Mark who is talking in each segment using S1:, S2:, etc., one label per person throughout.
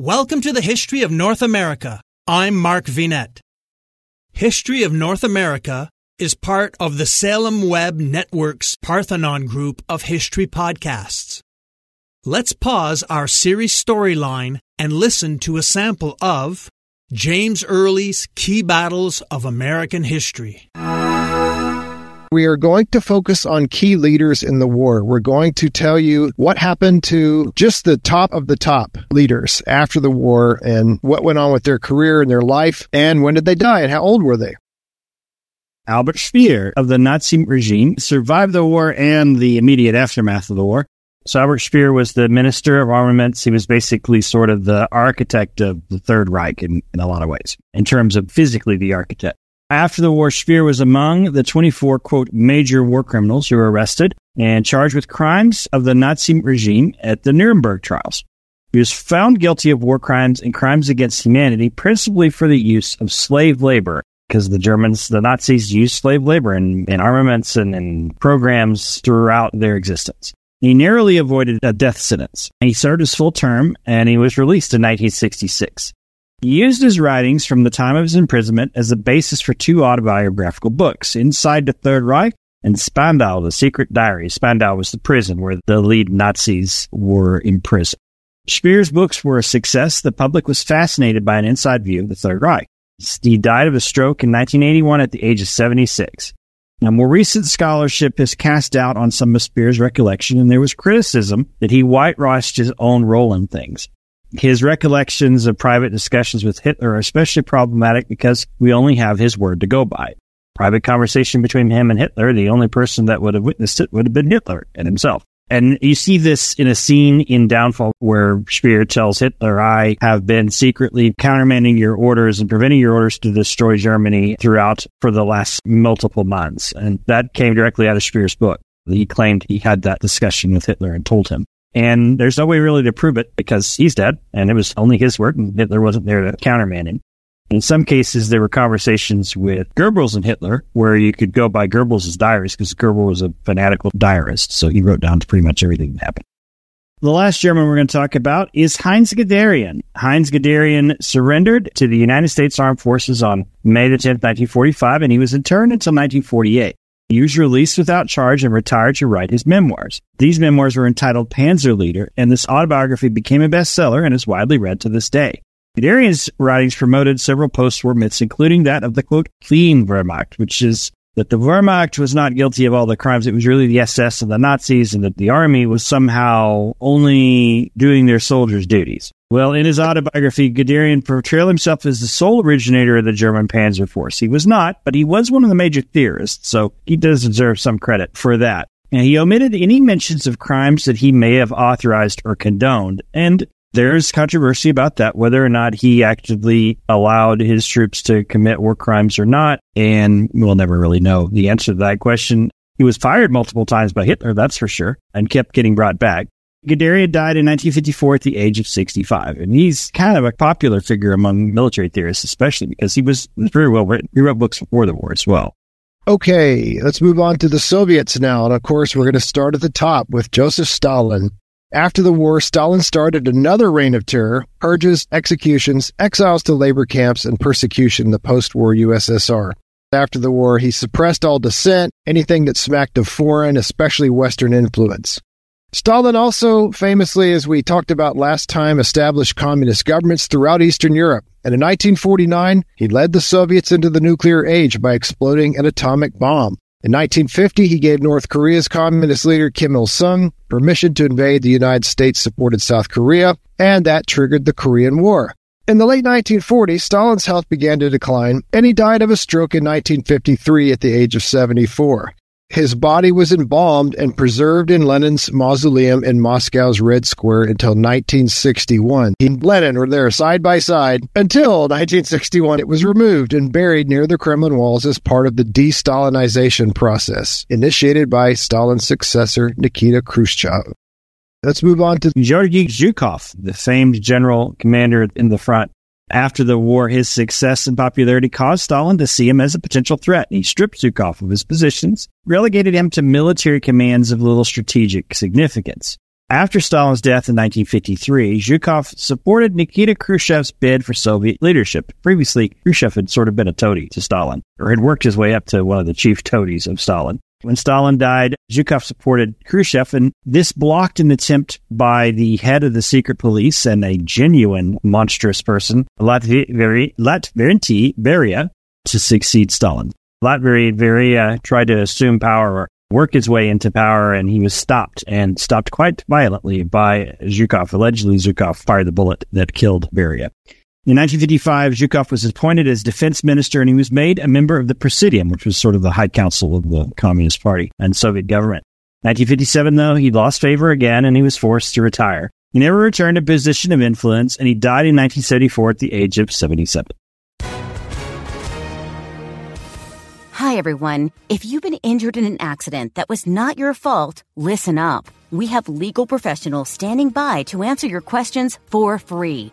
S1: Welcome to the History of North America. I'm Mark Vinet. History of North America is part of the Salem Web Network's Parthenon group of history podcasts. Let's pause our series storyline and listen to a sample of James Early's Key Battles of American History.
S2: We are going to focus on key leaders in the war. We're going to tell you what happened to just the top of the top leaders after the war and what went on with their career and their life and when did they die and how old were they.
S3: Albert Speer of the Nazi regime survived the war and the immediate aftermath of the war. So Albert Speer was the Minister of Armaments. He was basically sort of the architect of the Third Reich in, in a lot of ways, in terms of physically the architect. After the war, Speer was among the 24, quote, major war criminals who were arrested and charged with crimes of the Nazi regime at the Nuremberg trials. He was found guilty of war crimes and crimes against humanity, principally for the use of slave labor, because the Germans, the Nazis used slave labor in, in armaments and in programs throughout their existence. He narrowly avoided a death sentence. He served his full term and he was released in 1966. He used his writings from the time of his imprisonment as the basis for two autobiographical books, Inside the Third Reich and Spandau, The Secret Diary. Spandau was the prison where the lead Nazis were imprisoned. Speer's books were a success. The public was fascinated by an inside view of the Third Reich. He died of a stroke in 1981 at the age of 76. Now, more recent scholarship has cast doubt on some of Speer's recollection, and there was criticism that he whitewashed his own role in things. His recollections of private discussions with Hitler are especially problematic because we only have his word to go by. Private conversation between him and Hitler, the only person that would have witnessed it would have been Hitler and himself. And you see this in a scene in Downfall where Speer tells Hitler, I have been secretly countermanding your orders and preventing your orders to destroy Germany throughout for the last multiple months. And that came directly out of Speer's book. He claimed he had that discussion with Hitler and told him. And there's no way really to prove it because he's dead and it was only his word and Hitler wasn't there to countermand him. In some cases, there were conversations with Goebbels and Hitler where you could go by Goebbels' diaries because Goebbels was a fanatical diarist. So he wrote down pretty much everything that happened. The last German we're going to talk about is Heinz Guderian. Heinz Guderian surrendered to the United States Armed Forces on May the 10th, 1945, and he was interned until 1948. He was released without charge and retired to write his memoirs. These memoirs were entitled Panzer Leader, and this autobiography became a bestseller and is widely read to this day. Guderian's writings promoted several post-war myths, including that of the quote clean Wehrmacht, which is that the Wehrmacht was not guilty of all the crimes. It was really the SS and the Nazis, and that the army was somehow only doing their soldiers' duties. Well, in his autobiography, Guderian portrayed himself as the sole originator of the German Panzer Force. He was not, but he was one of the major theorists, so he does deserve some credit for that. And he omitted any mentions of crimes that he may have authorized or condoned. And there's controversy about that, whether or not he actively allowed his troops to commit war crimes or not. And we'll never really know the answer to that question. He was fired multiple times by Hitler, that's for sure, and kept getting brought back. Guderian died in 1954 at the age of 65, and he's kind of a popular figure among military theorists, especially because he was, very well written. He wrote books before the war as well.
S2: Okay, let's move on to the Soviets now. And of course, we're going to start at the top with Joseph Stalin. After the war, Stalin started another reign of terror, purges, executions, exiles to labor camps, and persecution in the post war USSR. After the war, he suppressed all dissent, anything that smacked of foreign, especially Western influence. Stalin also famously, as we talked about last time, established communist governments throughout Eastern Europe. And in 1949, he led the Soviets into the nuclear age by exploding an atomic bomb. In 1950, he gave North Korea's communist leader Kim Il sung permission to invade the United States supported South Korea, and that triggered the Korean War. In the late 1940s, Stalin's health began to decline, and he died of a stroke in 1953 at the age of 74. His body was embalmed and preserved in Lenin's mausoleum in Moscow's Red Square until 1961. He and Lenin were there side by side until 1961. It was removed and buried near the Kremlin walls as part of the de-Stalinization process, initiated by Stalin's successor, Nikita Khrushchev. Let's move on to
S3: Georgy Zhukov, the famed general commander in the front. After the war, his success and popularity caused Stalin to see him as a potential threat. He stripped Zhukov of his positions, relegated him to military commands of little strategic significance. After Stalin's death in 1953, Zhukov supported Nikita Khrushchev's bid for Soviet leadership. Previously, Khrushchev had sort of been a toady to Stalin, or had worked his way up to one of the chief toadies of Stalin. When Stalin died, Zhukov supported Khrushchev, and this blocked an attempt by the head of the secret police and a genuine monstrous person, Lavrentiy Beria, to succeed Stalin. Lavrentiy Beria tried to assume power or work his way into power, and he was stopped and stopped quite violently by Zhukov. Allegedly, Zhukov fired the bullet that killed Beria. In 1955, Zhukov was appointed as defense minister and he was made a member of the Presidium, which was sort of the high council of the Communist Party and Soviet government. 1957, though, he lost favor again and he was forced to retire. He never returned a position of influence and he died in 1974 at the age of 77.
S4: Hi, everyone. If you've been injured in an accident that was not your fault, listen up. We have legal professionals standing by to answer your questions for free.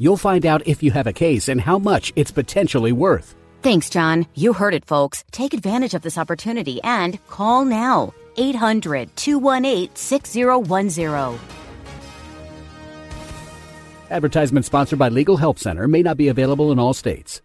S5: You'll find out if you have a case and how much it's potentially worth.
S4: Thanks, John. You heard it, folks. Take advantage of this opportunity and call now. 800 218 6010.
S5: Advertisement sponsored by Legal Help Center may not be available in all states.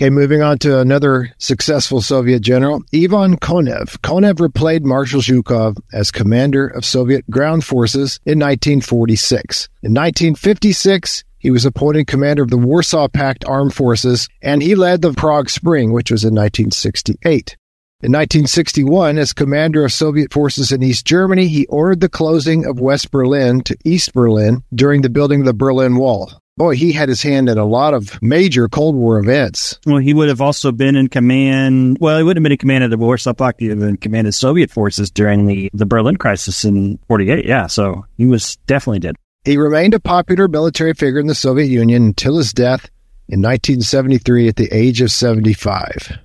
S2: Okay, moving on to another successful Soviet general, Ivan Konev. Konev replaced Marshal Zhukov as commander of Soviet ground forces in 1946. In 1956, he was appointed commander of the Warsaw Pact armed forces, and he led the Prague Spring, which was in 1968. In 1961, as commander of Soviet forces in East Germany, he ordered the closing of West Berlin to East Berlin during the building of the Berlin Wall boy, he had his hand in a lot of major Cold War events.
S3: Well, he would have also been in command. Well, he would have been in command of the Warsaw Pact. He would have been in command of Soviet forces during the, the Berlin crisis in 48. Yeah. So he was definitely dead.
S2: He remained a popular military figure in the Soviet Union until his death in 1973 at the age of 75.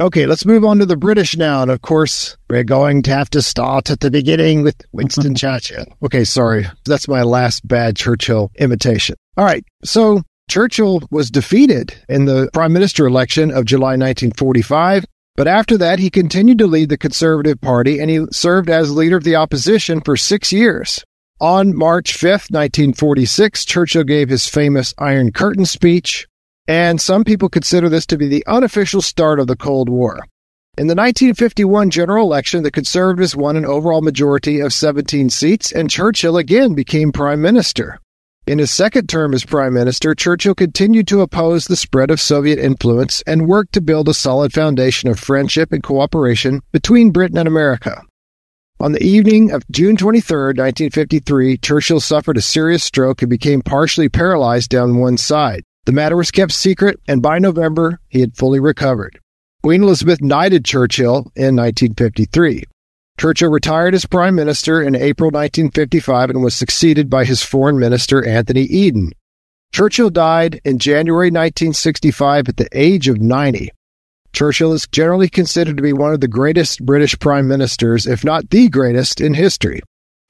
S2: Okay, let's move on to the British now. And of course, we're going to have to start at the beginning with Winston Churchill. Okay, sorry. That's my last bad Churchill imitation. All right. So Churchill was defeated in the prime minister election of July 1945. But after that, he continued to lead the Conservative Party and he served as leader of the opposition for six years. On March 5th, 1946, Churchill gave his famous Iron Curtain speech, and some people consider this to be the unofficial start of the Cold War. In the 1951 general election, the Conservatives won an overall majority of 17 seats, and Churchill again became Prime Minister. In his second term as Prime Minister, Churchill continued to oppose the spread of Soviet influence and worked to build a solid foundation of friendship and cooperation between Britain and America. On the evening of June 23, 1953, Churchill suffered a serious stroke and became partially paralyzed down one side. The matter was kept secret, and by November, he had fully recovered. Queen Elizabeth knighted Churchill in 1953. Churchill retired as Prime Minister in April 1955 and was succeeded by his Foreign Minister, Anthony Eden. Churchill died in January 1965 at the age of 90. Churchill is generally considered to be one of the greatest British prime ministers, if not the greatest, in history.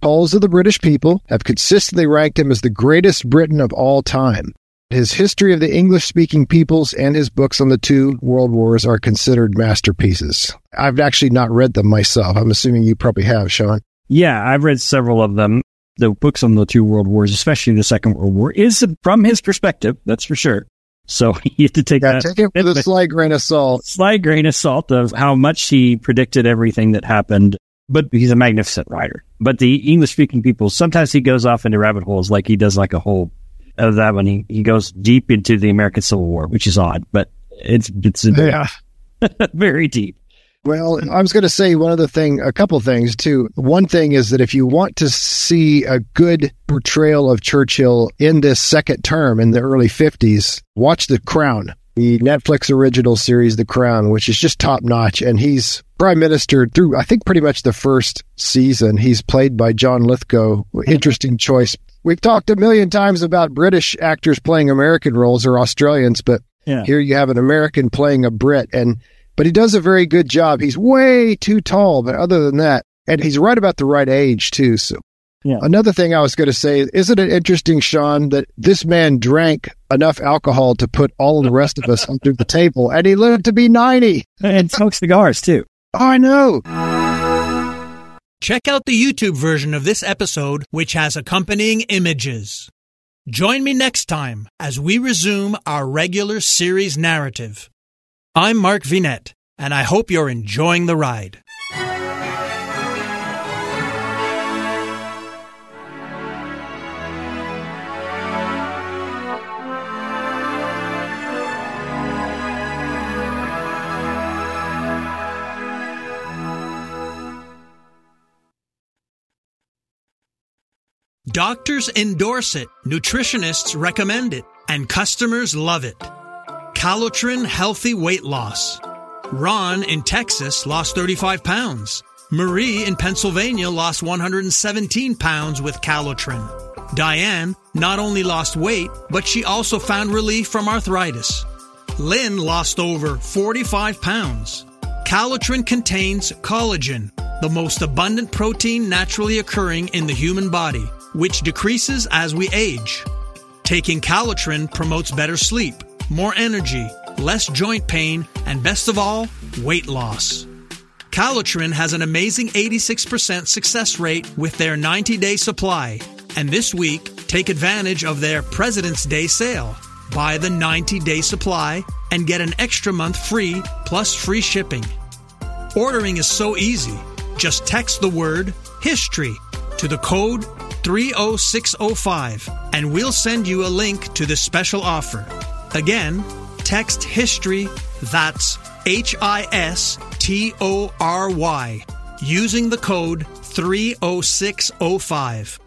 S2: Polls of the British people have consistently ranked him as the greatest Briton of all time. His history of the English speaking peoples and his books on the two world wars are considered masterpieces. I've actually not read them myself. I'm assuming you probably have, Sean.
S3: Yeah, I've read several of them. The books on the two world wars, especially the Second World War, is from his perspective, that's for sure. So you have to take
S2: yeah,
S3: that.
S2: Take it with a slight grain of salt.
S3: Slight grain of salt of how much he predicted everything that happened. But he's a magnificent writer. But the English speaking people, sometimes he goes off into rabbit holes like he does like a whole of that one. He, he goes deep into the American Civil War, which is odd, but it's, it's
S2: yeah.
S3: very deep.
S2: Well, I was going to say one other thing, a couple things too. One thing is that if you want to see a good portrayal of Churchill in this second term in the early 50s, watch The Crown. the Netflix original series, The Crown, which is just top notch. And he's prime minister through, I think, pretty much the first season. He's played by John Lithgow. Interesting choice. We've talked a million times about British actors playing American roles or Australians, but
S3: Yeah.
S2: here you have an American playing a Brit. And, but he does a very good job. He's way too tall, but other than that, and he's right about the right age too. So
S3: Yeah.
S2: Another thing I was going to say, isn't it interesting, Sean, that this man drank enough alcohol to put all of the rest of us under the table, and he lived to be 90?
S3: And smoked cigars too.
S2: Oh, I know.
S1: Check out the YouTube version of this episode, which has accompanying images. Join me next time as we resume our regular series narrative. I'm Mark Vinet, and I hope you're enjoying the ride. Doctors endorse it, nutritionists recommend it, and customers love it. Calotren Healthy Weight Loss. Ron in Texas lost 35 pounds. Marie in Pennsylvania lost 117 pounds with Calotren. Diane not only lost weight, but she also found relief from arthritis. Lynn lost over 45 pounds. Calotren contains collagen, the most abundant protein naturally occurring in the human body, which decreases as we age. Taking Calotren promotes better sleep, more energy, less joint pain, and best of all, weight loss. Calotren has an amazing 86% success rate with their 90 day supply. And this week, take advantage of their President's Day sale. Buy the 90 day supply and get an extra month free plus free shipping. Ordering is so easy. Just text the word HISTORY to the code 30605 and we'll send you a link to the special offer. Again, text HISTORY, that's H I S T O R Y, using the code 30605.